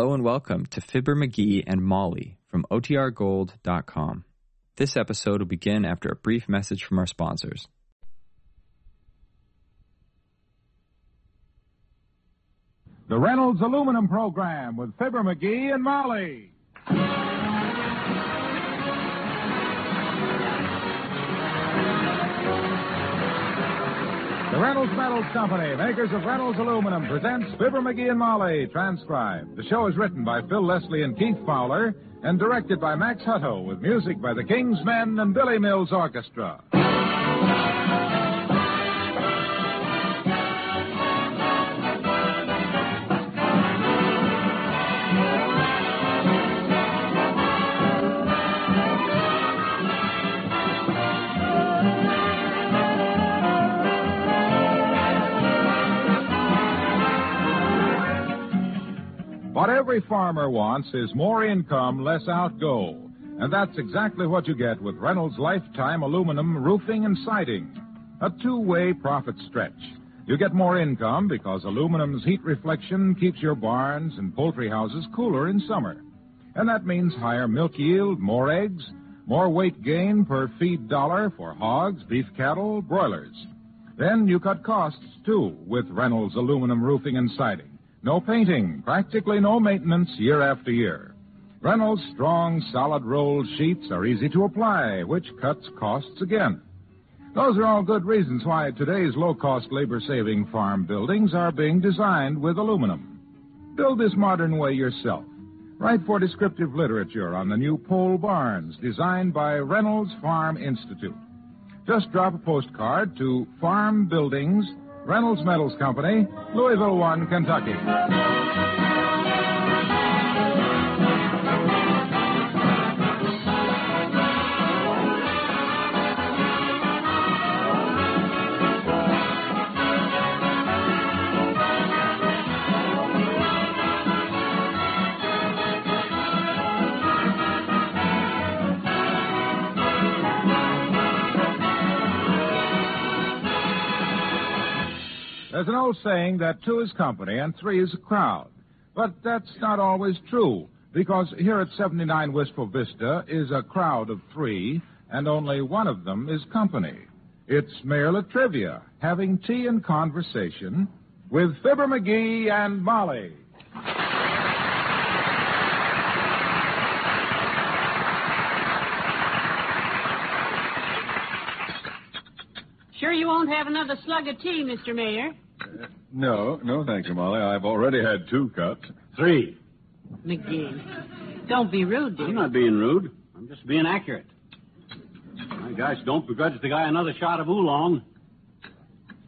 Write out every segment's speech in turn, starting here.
Hello and welcome to Fibber McGee and Molly from OTRGold.com. This episode will begin after a brief message from our sponsors. The Reynolds Aluminum Program with Fibber McGee and Molly. Reynolds Metals Company, makers of Reynolds Aluminum, presents Fibber McGee and Molly, transcribed. The show is written by Phil Leslie and Keith Fowler and directed by Max Hutto with music by the King's Men and Billy Mills Orchestra. What every farmer wants is more income, less outgo. And that's exactly what you get with Reynolds Lifetime Aluminum Roofing and Siding. A two-way profit stretch. You get more income because aluminum's heat reflection keeps your barns and poultry houses cooler in summer. And that means higher milk yield, more eggs, more weight gain per feed dollar for hogs, beef cattle, broilers. Then you cut costs, too, with Reynolds Aluminum Roofing and Siding. No painting, practically no maintenance year after year. Reynolds' strong, solid rolled sheets are easy to apply, which cuts costs again. Those are all good reasons why today's low cost labor saving farm buildings are being designed with aluminum. Build this modern way yourself. Write for descriptive literature on the new pole barns designed by Reynolds Farm Institute. Just drop a postcard to Farm Buildings, Reynolds Metals Company, Louisville 1, Kentucky. An old saying that two is company and three is a crowd. But that's not always true, because here at 79 Wistful Vista is a crowd of three, and only one of them is company. It's Mayor La Trivia having tea and conversation with Fibber McGee and Molly. Sure you won't have another slug of tea, Mr. Mayor? No, no, thank you, Molly. I've already had two cups. Three. McGee. Don't be rude, dear. I'm not being rude. I'm just being accurate. My gosh, don't begrudge the guy another shot of oolong.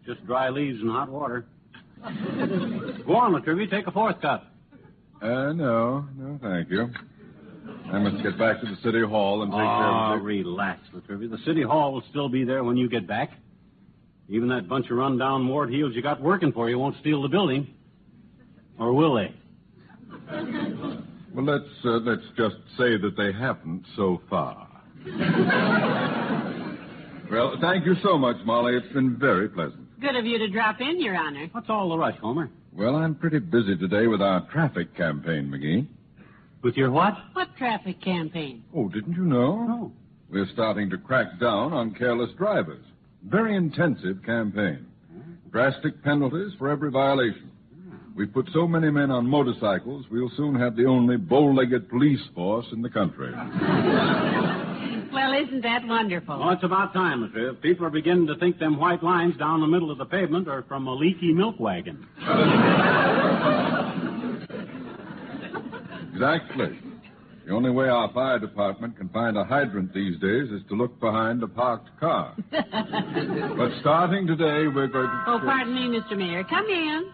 Just dry leaves and hot water. Go on, La Trivia. Take a fourth cup. Uh, no, no, thank you. I must get back to the city hall and take care Oh, of the... relax, La Trivia. The city hall will still be there when you get back. Even that bunch of run-down ward heels you got working for you won't steal the building. Or will they? Well, let's, uh, let's just say that they haven't so far. well, thank you so much, Molly. It's been very pleasant. Good of you to drop in, Your Honor. What's all the rush, Homer? Well, I'm pretty busy today with our traffic campaign, McGee. With your what? What traffic campaign? Oh, didn't you know? No. We're starting to crack down on careless drivers. Very intensive campaign. Drastic penalties for every violation. We've put so many men on motorcycles, we'll soon have the only bow-legged police force in the country. Well, isn't that wonderful? Well, it's about time, La Trivia. People are beginning to think them white lines down the middle of the pavement are from a leaky milk wagon. Exactly. The only way our fire department can find a hydrant these days is to look behind a parked car. but starting today, we're going to. Oh, pardon me, Mr. Mayor. Come in.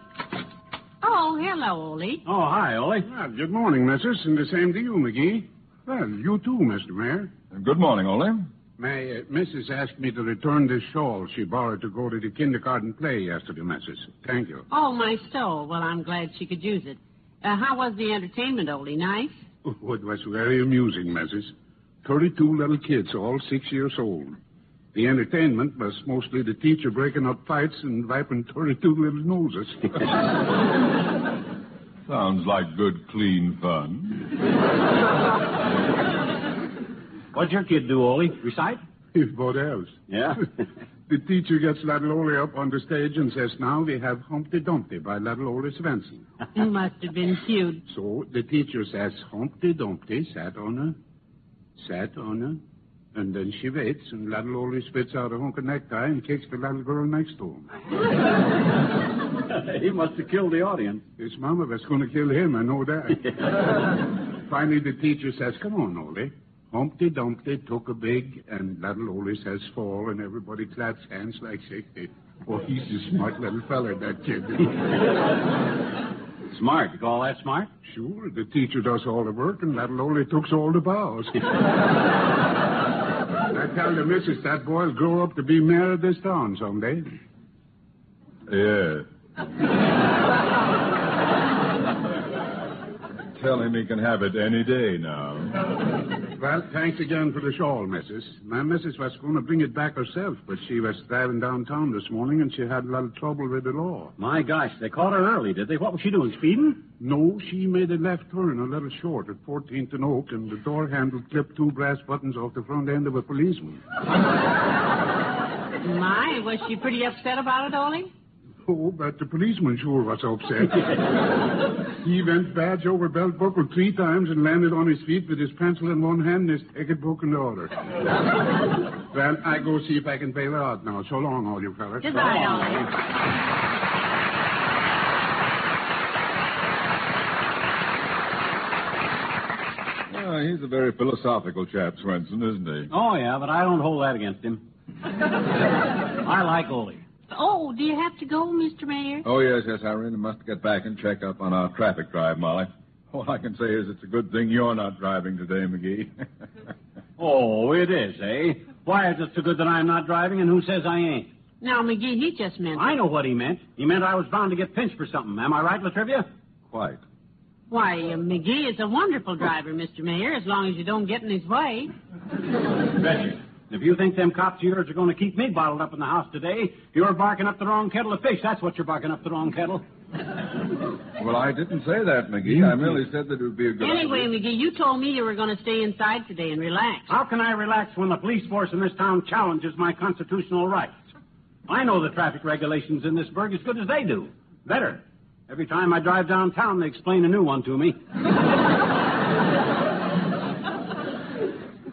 Oh, hello, Ole. Oh, hi, Ole. Well, good morning, missus, and the same to you, McGee. Well, you too, Mr. Mayor. Good morning, Ole. My uh, missus asked me to return this shawl she borrowed to go to the kindergarten play yesterday, missus. Thank you. Oh, my stove. Well, I'm glad she could use it. Uh, how was the entertainment, Ole? Nice? Oh, it was very amusing, missus. Thirty-two little kids, all six years old. The entertainment was mostly the teacher breaking up fights and wiping 32 little noses. Sounds like good, clean fun. What'd your kid do, Ole? Recite? If what else? Yeah. The teacher gets little Ole up on the stage and says, now we have Humpty Dumpty by little Ole Swenson. You must have been cute. So the teacher says, Humpty Dumpty sat on a, sat on a, and then she waits, and little Ole spits out a hunk of necktie and kicks the little girl next to him. he must have killed the audience. His mama was going to kill him, I know that. Finally, the teacher says, come on, Ole. Humpty Dumpty took a big, and that little Ole says fall, and everybody claps hands like 60. Oh, he's a smart little feller, that kid. Smart. You call that smart? Sure, the teacher does all the work, and little Ole takes all the bows. I tell the missus that boy'll grow up to be mayor of this town someday. Yeah. Tell him he can have it any day now. Well, thanks again for the shawl, missus. My missus was going to bring it back herself, but she was driving downtown this morning and she had a little trouble with the law. My gosh, they caught her early, did they? What was she doing, speeding? No, she made a left turn a little short at 14th and Oak, and the door handle clipped two brass buttons off the front end of a policeman. My, was she pretty upset about it, Ole? Oh, but the policeman sure was upset. he went badge over belt buckle three times and landed on his feet with his pencil in one hand and his ticket book in the other. well, I go see if I can bail her out now. So long, all you fellas. Goodbye, Ole. Ah, he's a very philosophical chap, Swenson, isn't he? Oh, yeah, but I don't hold that against him. I like Ole. Oh, do you have to go, Mr. Mayor? Oh, yes, yes, I really must get back and check up on our traffic drive, Molly. All I can say is it's a good thing you're not driving today, McGee. Oh, it is, eh? Why is it so good that I'm not driving, and who says I ain't? Now, McGee, he just meant. I know what he meant. He meant I was bound to get pinched for something. Am I right, La Trivia? Quite. Why, uh, McGee is a wonderful driver, Mr. Mayor, as long as you don't get in his way. Betcha. If you think them cops of yours are going to keep me bottled up in the house today, you're barking up the wrong kettle of fish. That's what you're barking up the wrong kettle. Well, I didn't say that, McGee. I merely said that it would be a good Anyway, idea. McGee, you told me you were going to stay inside today and relax. How can I relax when the police force in this town challenges my constitutional rights? I know the traffic regulations in this burg as good as they do. Better. Every time I drive downtown, they explain a new one to me.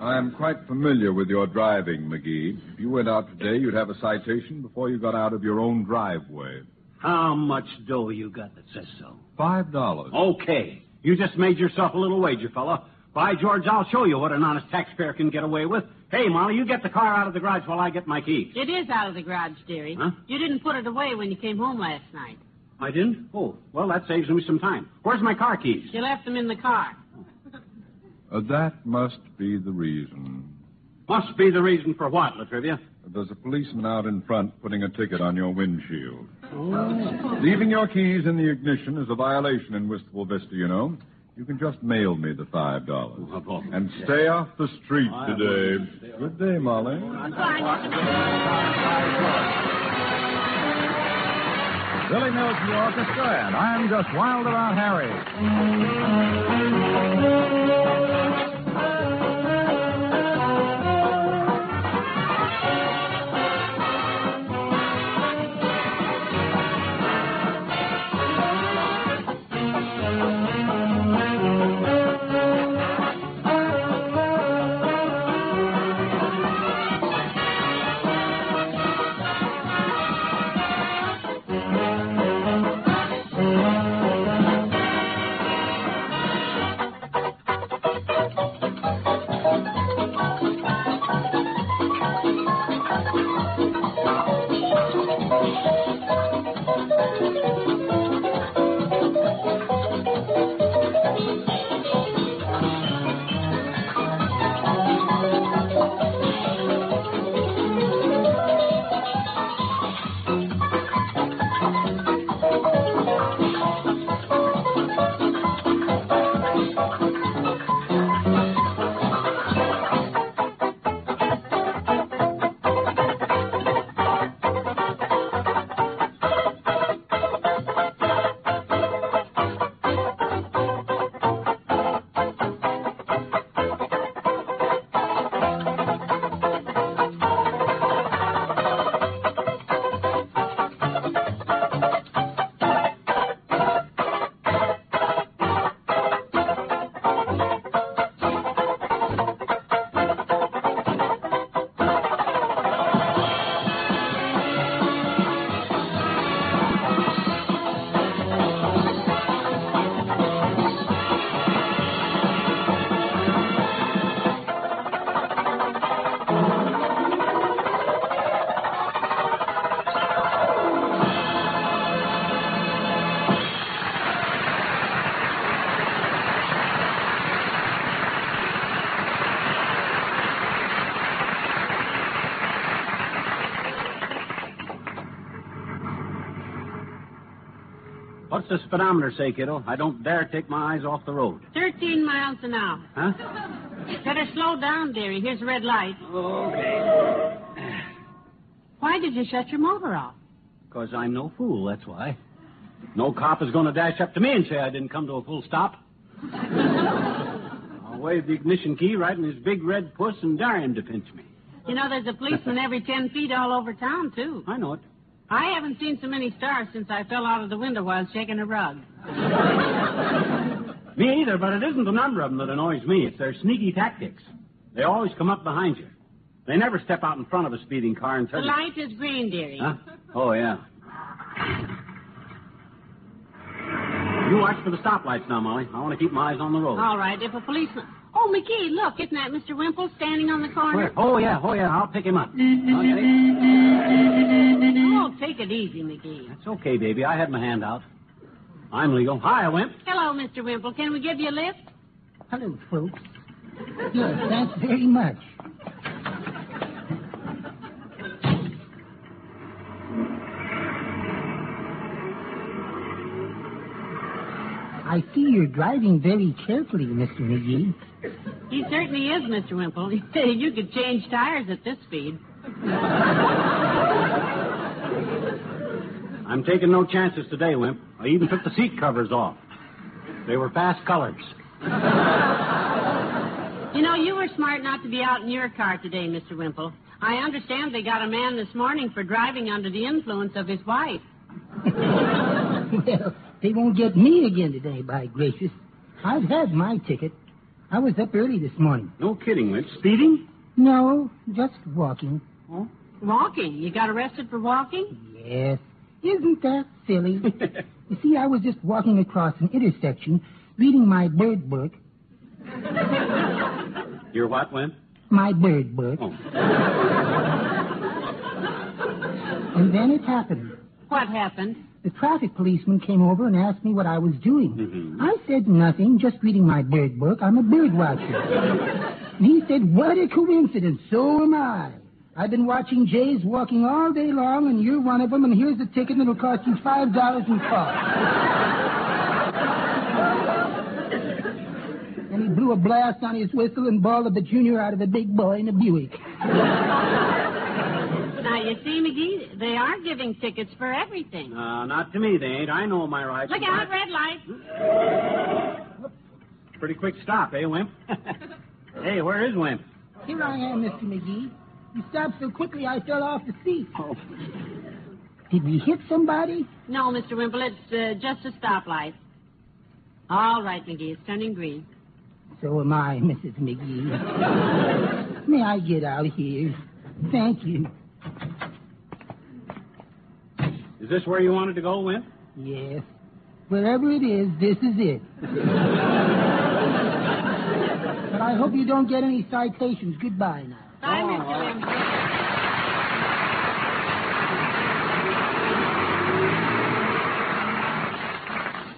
I am quite familiar with your driving, McGee. If you went out today, you'd have a citation before you got out of your own driveway. How much dough you got that says so? Five dollars. Okay. You just made yourself a little wager, fella. By George, I'll show you what an honest taxpayer can get away with. Hey, Molly, you get the car out of the garage while I get my keys. It is out of the garage, dearie. Huh? You didn't put it away when you came home last night. I didn't? Oh, well, that saves me some time. Where's my car keys? You left them in the car. Uh, that must be the reason. Must be the reason for what, La Trivia? There's a policeman out in front putting a ticket on your windshield. Leaving your keys in the ignition is a violation in Wistful Vista, you know. You can just mail me the five dollars. Oh, oh. And stay off the street today. Good day, Molly. Billy Mills and the orchestra, and I'm just wild about Harry. What's the speedometer say, kiddo? I don't dare take my eyes off the road. 13 miles an hour. Huh? Better slow down, dearie. Here's a red light. Okay. Why did you shut your motor off? Because I'm no fool, that's why. No cop is going to dash up to me and say I didn't come to a full stop. I'll wave the ignition key right in his big red puss and dare him to pinch me. You know, there's a policeman every 10 feet all over town, too. I know it. I haven't seen so many stars since I fell out of the window while shaking a rug. Me either, but it isn't the number of them that annoys me. It's their sneaky tactics. They always come up behind you. They never step out in front of a speeding car and The tell you. light is green, dearie. Huh? Oh, yeah. You watch for the stoplights now, Molly. I want to keep my eyes on the road. All right, if a policeman. Oh, McGee, look, isn't that Mr. Wimple standing on the corner? Where? Oh, yeah, oh, yeah. I'll pick him up. Okay. Oh, take it easy, McGee. That's okay, baby. I had my hand out. I'm legal. Hi, Wimp. Hello, Mr. Wimple. Can we give you a lift? Hello, folks. Yes, thanks very much. I see you're driving very carefully, Mr. McGee. He certainly is, Mr. Wimple. you could change tires at this speed. I'm taking no chances today, Wimp. I even took the seat covers off. They were fast colors. You know, you were smart not to be out in your car today, Mr. Wimple. I understand they got a man this morning for driving under the influence of his wife. well, they won't get me again today, by gracious. I've had my ticket. I was up early this morning. No kidding, Wimp. Speeding? No, just walking. Walking. You got arrested for walking? Yes. Isn't that silly? you see, I was just walking across an intersection, reading my bird book. You're what, Wimp? My bird book. Oh. And then it happened. What happened? The traffic policeman came over and asked me what I was doing. Mhm. I said nothing, just reading my bird book. I'm a bird watcher. and he said, What a coincidence. So am I. I've been watching jays walking all day long, and you're one of them, and here's a ticket that'll cost you five dollars in cost. and he blew a blast on his whistle and bawled the junior out of a big boy in a Buick. Now, you see, McGee, they are giving tickets for everything. Uh, not to me, they ain't. I know my rights. Look out, red light. Pretty quick stop, eh, Wimp? hey, where is Wimp? Here I am, Mr. McGee. You stopped so quickly I fell off the seat. Oh. Did we hit somebody? No, Mr. Wimple, it's uh, just a stoplight. All right, McGee, it's turning green. So am I, Mrs. McGee. May I get out here? Thank you. Is this where you wanted to go, Wimp? Yes. Wherever it is, this is it. but I hope you don't get any citations. Goodbye now. Bye, Mr. Wimple.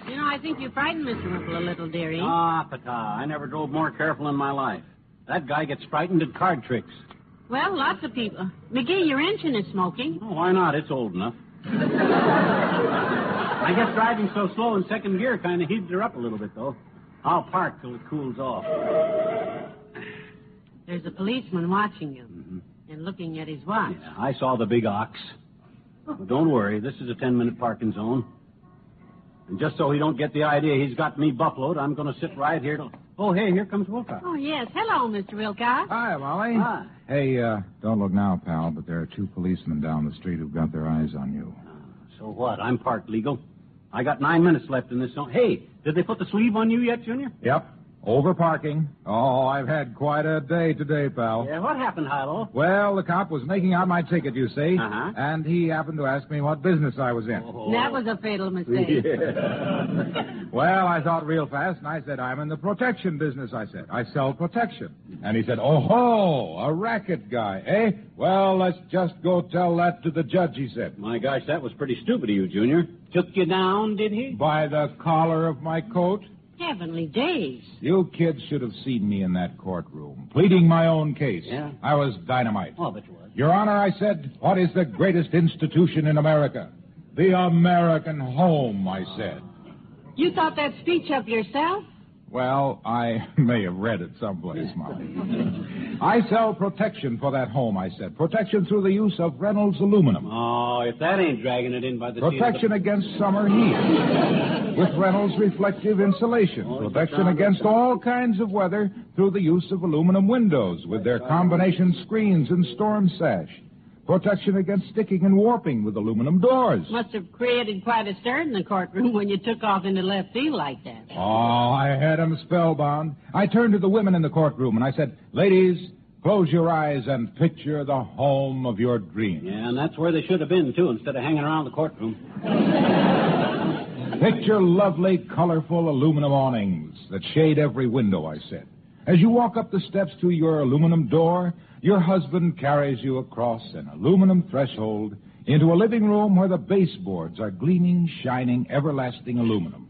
You know, I think you frightened Mr. Wimple a little, dearie. Ah, pata. I never drove more careful in my life. That guy gets frightened at card tricks. Well, lots of people. McGee, your engine is smoking. Oh, why not? It's old enough. I guess driving so slow in second gear kind of heated her up a little bit, though. I'll park till it cools off. There's a policeman watching you mm-hmm. and looking at his watch. Yeah, I saw the big ox. But don't worry, this is a ten-minute parking zone. And just so he don't get the idea he's got me buffaloed, I'm going to sit right here till... Oh, hey, here comes Wilcox. Oh, yes. Hello, Mr. Wilcox. Hi, Molly. Hi. Hey, uh, don't look now, pal, but there are two policemen down the street who've got their eyes on you. So what? I'm parked legal. I got nine minutes left in this zone. Hey, did they put the sleeve on you yet, Junior? Yep. Over parking. Oh, I've had quite a day today, pal. Yeah, what happened, Hilo? Well, the cop was making out my ticket, you see, Uh-huh. and he happened to ask me what business I was in. Oh. That was a fatal mistake. Well, I thought real fast, and I said, I'm in the protection business, I said. I sell protection. And he said, oh, ho, a racket guy, eh? Well, let's just go tell that to the judge, he said. My gosh, that was pretty stupid of you, Junior. Took you down, did he? By the collar of my coat. Heavenly days. You kids should have seen me in that courtroom, pleading my own case. Yeah? I was dynamite. Oh, but you was. Your Honor, I said, what is the greatest institution in America? The American home, I said. You thought that speech up yourself? Well, I may have read it someplace, Molly. I sell protection for that home, I said. Protection through the use of Reynolds aluminum. Oh, if that ain't dragging it in by the seat of the- Protection against summer heat with Reynolds reflective insulation. Oh, Protection against all kinds of weather through the use of aluminum windows with their combination screens and storm sash. Protection against sticking and warping with aluminum doors. Must have created quite a stir in the courtroom when you took off into left field like that. Oh, I had 'em spellbound. I turned to the women in the courtroom and I said, Ladies, close your eyes and picture the home of your dreams. Yeah, and that's where they should have been, too, instead of hanging around the courtroom. Picture lovely, colorful aluminum awnings that shade every window, I said. As you walk up the steps to your aluminum door, your husband carries you across an aluminum threshold into a living room where the baseboards are gleaming, shining, everlasting aluminum.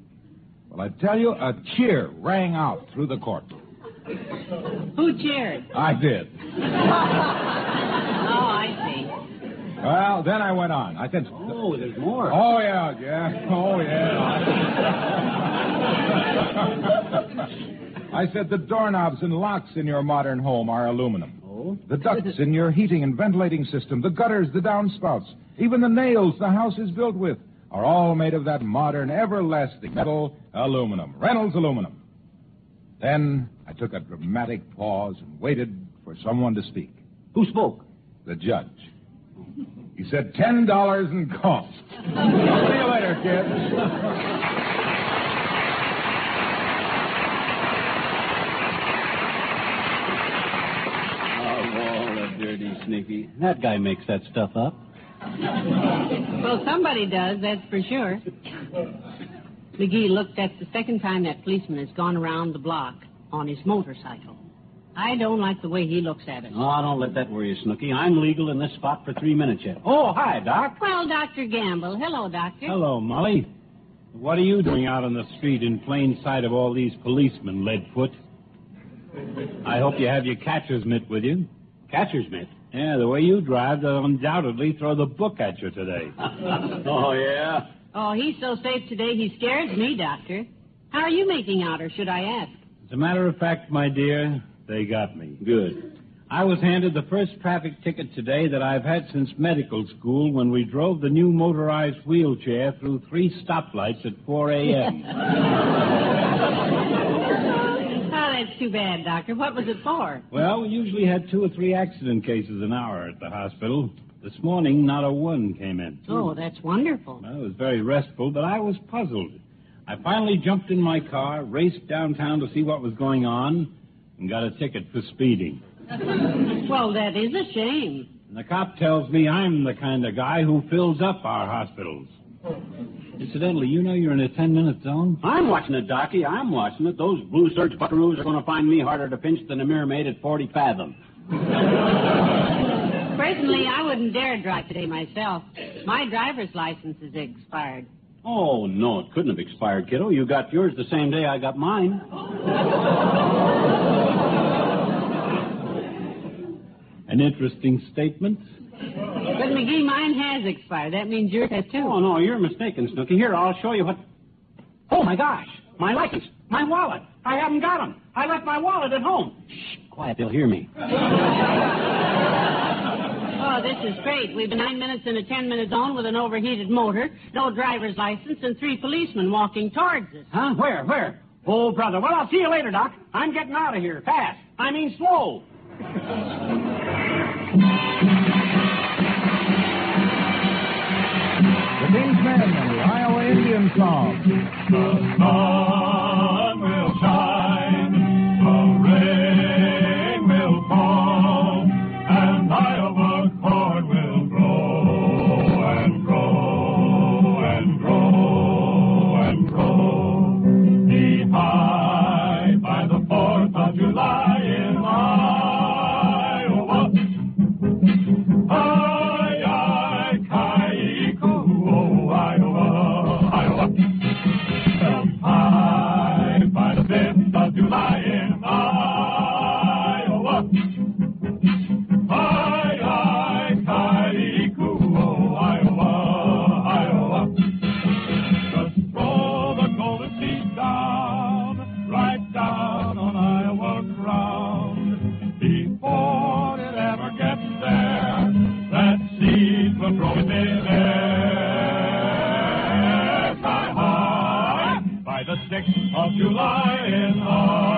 Well, I tell you, a cheer rang out through the courtroom. Who cheered? I did. Oh, I see. Well, then I went on. I said, Oh, there's more. Oh, yeah, yeah. Oh, yeah. I said the doorknobs and locks in your modern home are aluminum. The ducts in your heating and ventilating system, the gutters, the downspouts, even the nails the house is built with are all made of that modern, everlasting metal aluminum. Reynolds aluminum. Then I took a dramatic pause and waited for someone to speak. Who spoke? The judge. He said ten dollars in cost. See you later, kids. Oh, Walla, sneaky. That guy makes that stuff up. Well, somebody does, that's for sure. McGee looked that's the second time that policeman has gone around the block on his motorcycle. I don't like the way he looks at it. Oh, don't let that worry you, Snooky. I'm legal in this spot for three minutes yet. Oh, hi, Doc. Well, Dr. Gamble. Hello, Doctor. Hello, Molly. What are you doing out on the street in plain sight of all these policemen, Leadfoot? I hope you have your catcher's mitt with you. Catcher's mitt. Yeah, the way you drive, they'll undoubtedly throw the book at you today. oh, yeah? Oh, he's so safe today he scares me, Doctor. How are you making out, or should I ask? As a matter of fact, my dear, they got me. Good. I was handed the first traffic ticket today that I've had since medical school when we drove the new motorized wheelchair through three stoplights at 4 a.m. Too bad, Doctor. What was it for? well, we usually had two or three accident cases an hour at the hospital. This morning, not a one came in. Oh, that's wonderful. Well, it was very restful, but I was puzzled. I finally jumped in my car, raced downtown to see what was going on, and got a ticket for speeding. Well, that is a shame. And the cop tells me I'm the kind of guy who fills up our hospitals. Incidentally, you know you're in a 10 minute zone? I'm watching it, Docky. I'm watching it. Those blue search buckaroos are going to find me harder to pinch than a mirror maid at 40 fathom. Personally, I wouldn't dare drive today myself. My driver's license is expired. Oh, no, it couldn't have expired, kiddo. You got yours the same day I got mine. An interesting statement. But McGee, mine has expired. That means yours has too. Oh, no, you're mistaken, Snooky. Here, I'll show you what. Oh, my gosh. My license. My wallet. I haven't got got 'em. I left my wallet at home. Shh, quiet. They'll hear me. Oh, this is great. We've been nine minutes in a ten-minute zone with an overheated motor, no driver's license, and three policemen walking towards us. Huh? Where? Where? Oh, brother. Well, I'll see you later, Doc. I'm getting out of here. Fast. I mean, slow. King's Men and the Iowa Indian song. sun will the 6th of July in our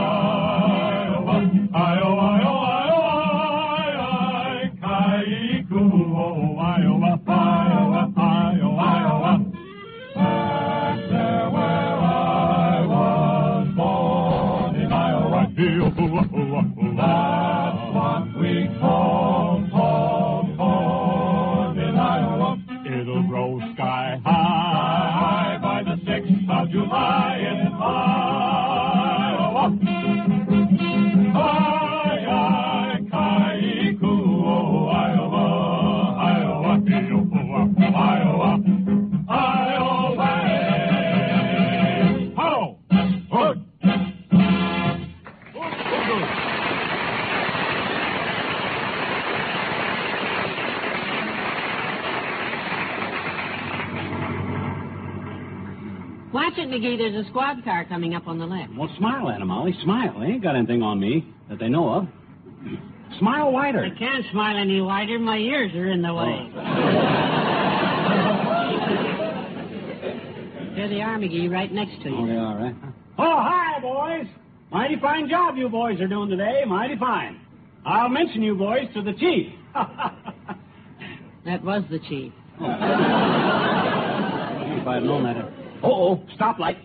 Watch it, McGee. There's a squad car coming up on the left. Well, smile at 'em, Molly. Smile. They ain't got anything on me that they know of. Smile wider. I can't smile any wider. My ears are in the way. Oh. There they are, McGee, right next to you. Oh, they are, right? Oh, hi, boys. Mighty fine job you boys are doing today. Mighty fine. I'll mention you boys to the chief. That was the chief. if I'd known that. Uh-oh, stoplight.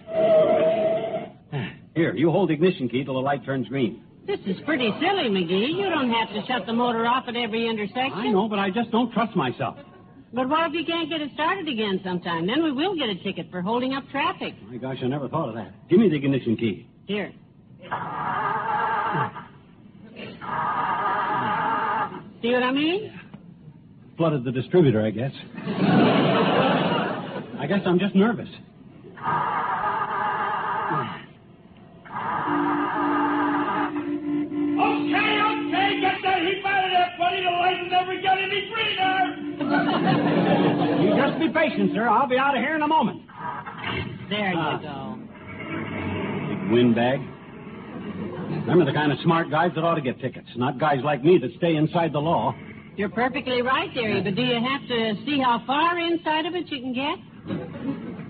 Here, you hold the ignition key till the light turns green. This is pretty silly, McGee. You don't have to shut the motor off at every intersection. I know, but I just don't trust myself. But what if you can't get it started again sometime? Then we will get a ticket for holding up traffic. My gosh, I never thought of that. Give me the ignition key. Here. See what I mean? Flooded the distributor, I guess. I guess I'm just nervous. Okay, okay, get that heap out of there, buddy. The light will never get any greener. You just be patient, sir. I'll be out of here in a moment. There you uh, go. Big windbag. Remember the kind of smart guys that ought to get tickets, not guys like me that stay inside the law. You're perfectly right, dearie, but do you have to see how far inside of it you can get?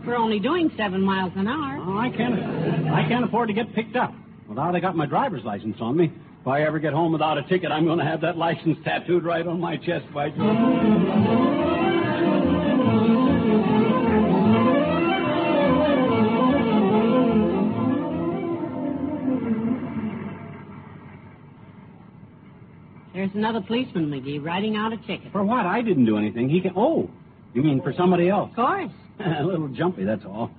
We're only doing seven miles an hour. Oh, I can't. I can't afford to get picked up. Well, I got my driver's license on me. If I ever get home without a ticket, I'm going to have that license tattooed right on my chest. By George. There's another policeman, McGee, writing out a ticket. For what? I didn't do anything. He can. Oh, you mean for somebody else? Of course. a little jumpy, that's all.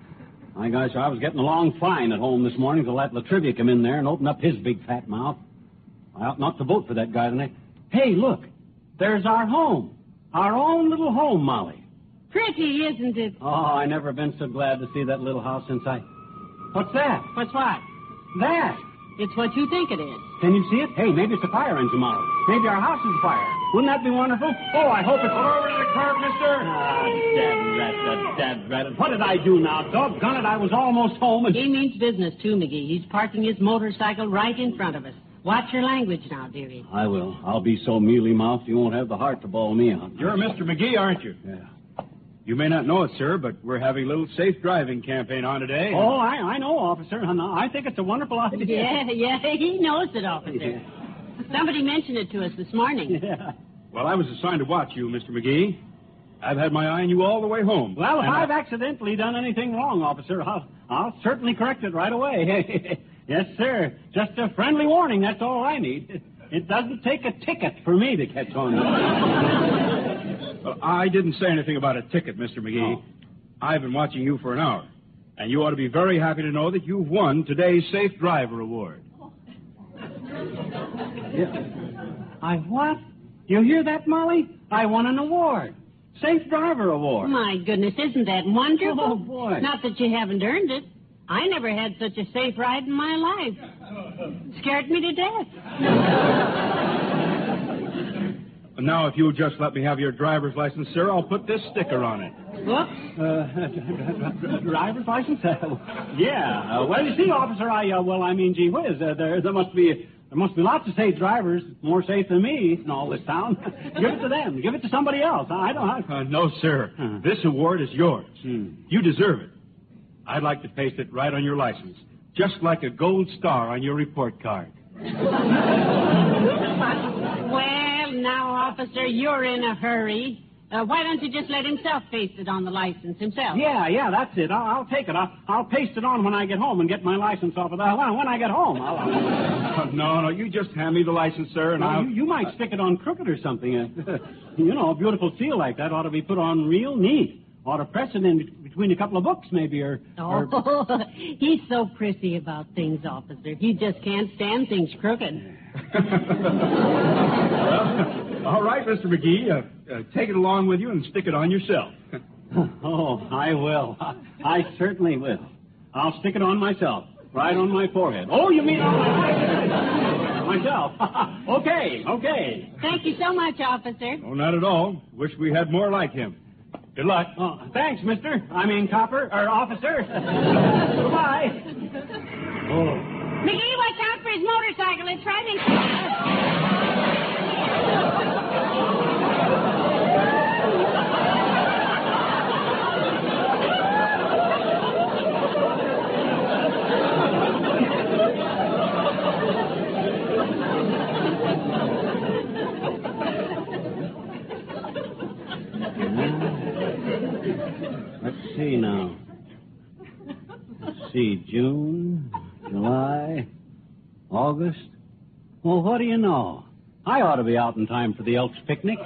My gosh, I was getting along fine at home this morning till that La Trivia come in there and opened up his big fat mouth. I ought not to vote for that guy tonight. Hey, look, there's our home. Our own little home, Molly. Pretty, isn't it? Oh, I never been so glad to see that little house since I. What's that? What's what? That. It's what you think it is. Can you see it? Hey, maybe it's a fire engine, Molly. Maybe our house is afire. Wouldn't that be wonderful? Oh, I hope it's. Pull over to the curb, mister. Ah, dad rat, that dad rat. What did I do now? Doggone it, I was almost home and. He means business, too, McGee. He's parking his motorcycle right in front of us. Watch your language now, dearie. I will. I'll be so mealy mouthed you won't have the heart to bawl me out. You're Mr. McGee, aren't you? Yeah. You may not know it, sir, but we're having a little safe driving campaign on today. Oh, I, I know, officer. I think it's a wonderful idea. Yeah, yeah, he knows it, officer. Somebody mentioned it to us this morning. Yeah. Well, I was assigned to watch you, Mr. McGee. I've had my eye on you all the way home. Well, if And I- I've accidentally done anything wrong, officer, I'll, I'll certainly correct it right away. yes, sir. Just a friendly warning, that's all I need. It doesn't take a ticket for me to catch on. Well, I didn't say anything about a ticket, Mr. McGee. Oh. I've been watching you for an hour. And you ought to be very happy to know that you've won today's Safe Driver Award. I what? You hear that, Molly? I won an award. Safe Driver Award. My goodness, isn't that wonderful? Oh, boy. Not that you haven't earned it. I never had such a safe ride in my life. Scared me to death. And now, if you'll just let me have your driver's license, sir, I'll put this sticker on it. Whoops. Uh, driver's license? Yeah. Uh, well, you see, officer, I uh, well, I mean, gee whiz, uh, there there must be there must be lots of safe drivers, more safe than me in all this town. Give it to them. Give it to somebody else. I don't. I, Uh, no, sir. Huh. This award is yours. Hmm. You deserve it. I'd like to paste it right on your license, just like a gold star on your report card. Well, now, officer, you're in a hurry. Uh, why don't you just let himself paste it on the license himself? Yeah, yeah, that's it. I'll, I'll take it. I'll, I'll paste it on when I get home and get my license off of that. when, when I get home. I'll, no, no, you just hand me the license, sir, and now, I'll... you, you might stick it on crooked or something. Uh, you know, a beautiful seal like that ought to be put on real neat. Ought to press it in between a couple of books, maybe, or... Oh, or... he's so prissy about things, officer. He just can't stand things crooked. well, all right, Mr. McGee. Uh, uh, take it along with you and stick it on yourself. oh, I will. I certainly will. I'll stick it on myself, right on my forehead. Oh, you mean on my myself? okay, okay. Thank you so much, officer. Oh, not at all. Wish we had more like him. Good luck. Oh, thanks, mister. I mean, copper, or officer. Goodbye. Oh. McGee, watch out for his motorcycle. It's right in. Let's see now. Let's see, June, July, August. Well, what do you know? I ought to be out in time for the Elks picnic.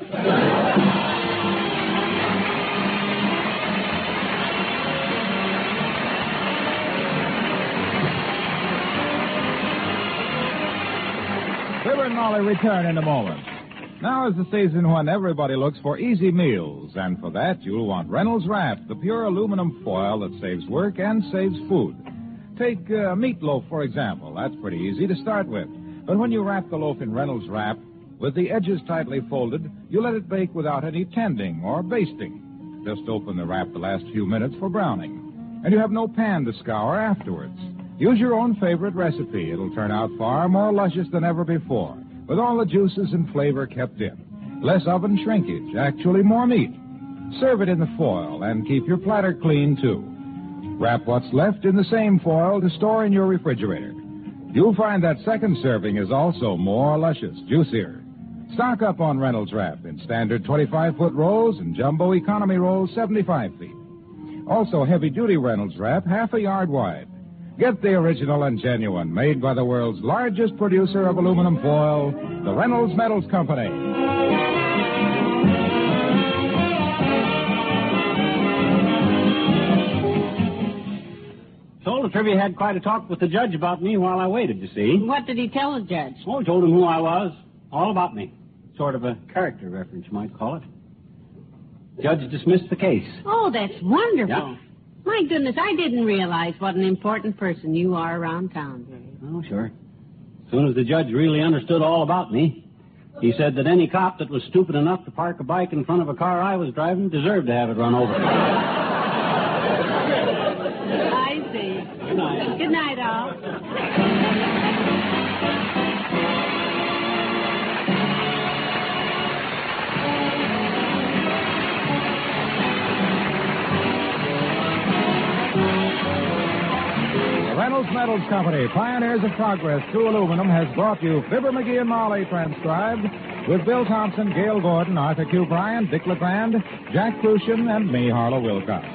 Fibber and Molly return in a moment. Now is the season when everybody looks for easy meals, and for that you'll want Reynolds Wrap, the pure aluminum foil that saves work and saves food. Take uh, meatloaf, for example. That's pretty easy to start with. But when you wrap the loaf in Reynolds Wrap, with the edges tightly folded, you let it bake without any tending or basting. Just open the wrap the last few minutes for browning. And you have no pan to scour afterwards. Use your own favorite recipe. It'll turn out far more luscious than ever before, with all the juices and flavor kept in. Less oven shrinkage, actually more meat. Serve it in the foil and keep your platter clean, too. Wrap what's left in the same foil to store in your refrigerator. You'll find that second serving is also more luscious, juicier. Stock up on Reynolds Wrap in standard 25 foot rolls and jumbo economy rolls 75 feet. Also, heavy duty Reynolds Wrap, half a yard wide. Get the original and genuine, made by the world's largest producer of aluminum foil, the Reynolds Metals Company. Told the trivia had quite a talk with the judge about me while I waited, you see. What did he tell the judge? Oh, he told him who I was, all about me. Sort of a character reference, you might call it. Judge dismissed the case. Oh, that's wonderful. Yeah. My goodness, I didn't realize what an important person you are around town, Jerry. Oh, sure. As soon as the judge really understood all about me, he said that any cop that was stupid enough to park a bike in front of a car I was driving deserved to have it run over. Metals Company, pioneers of progress through aluminum, has brought you Fibber McGee and Molly transcribed with Bill Thompson, Gale Gordon, Arthur Q. Bryan, Dick LeGrand, Jack Kruschen, and me, Harlow Wilcox.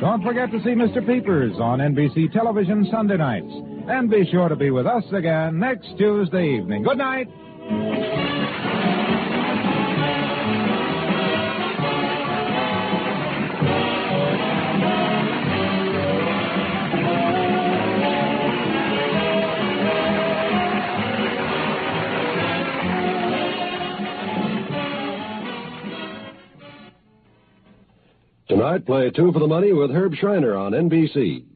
Don't forget to see Mr. Peepers on NBC television Sunday nights. And be sure to be with us again next Tuesday evening. Good night. Tonight, play Two for the Money with Herb Shriner on NBC.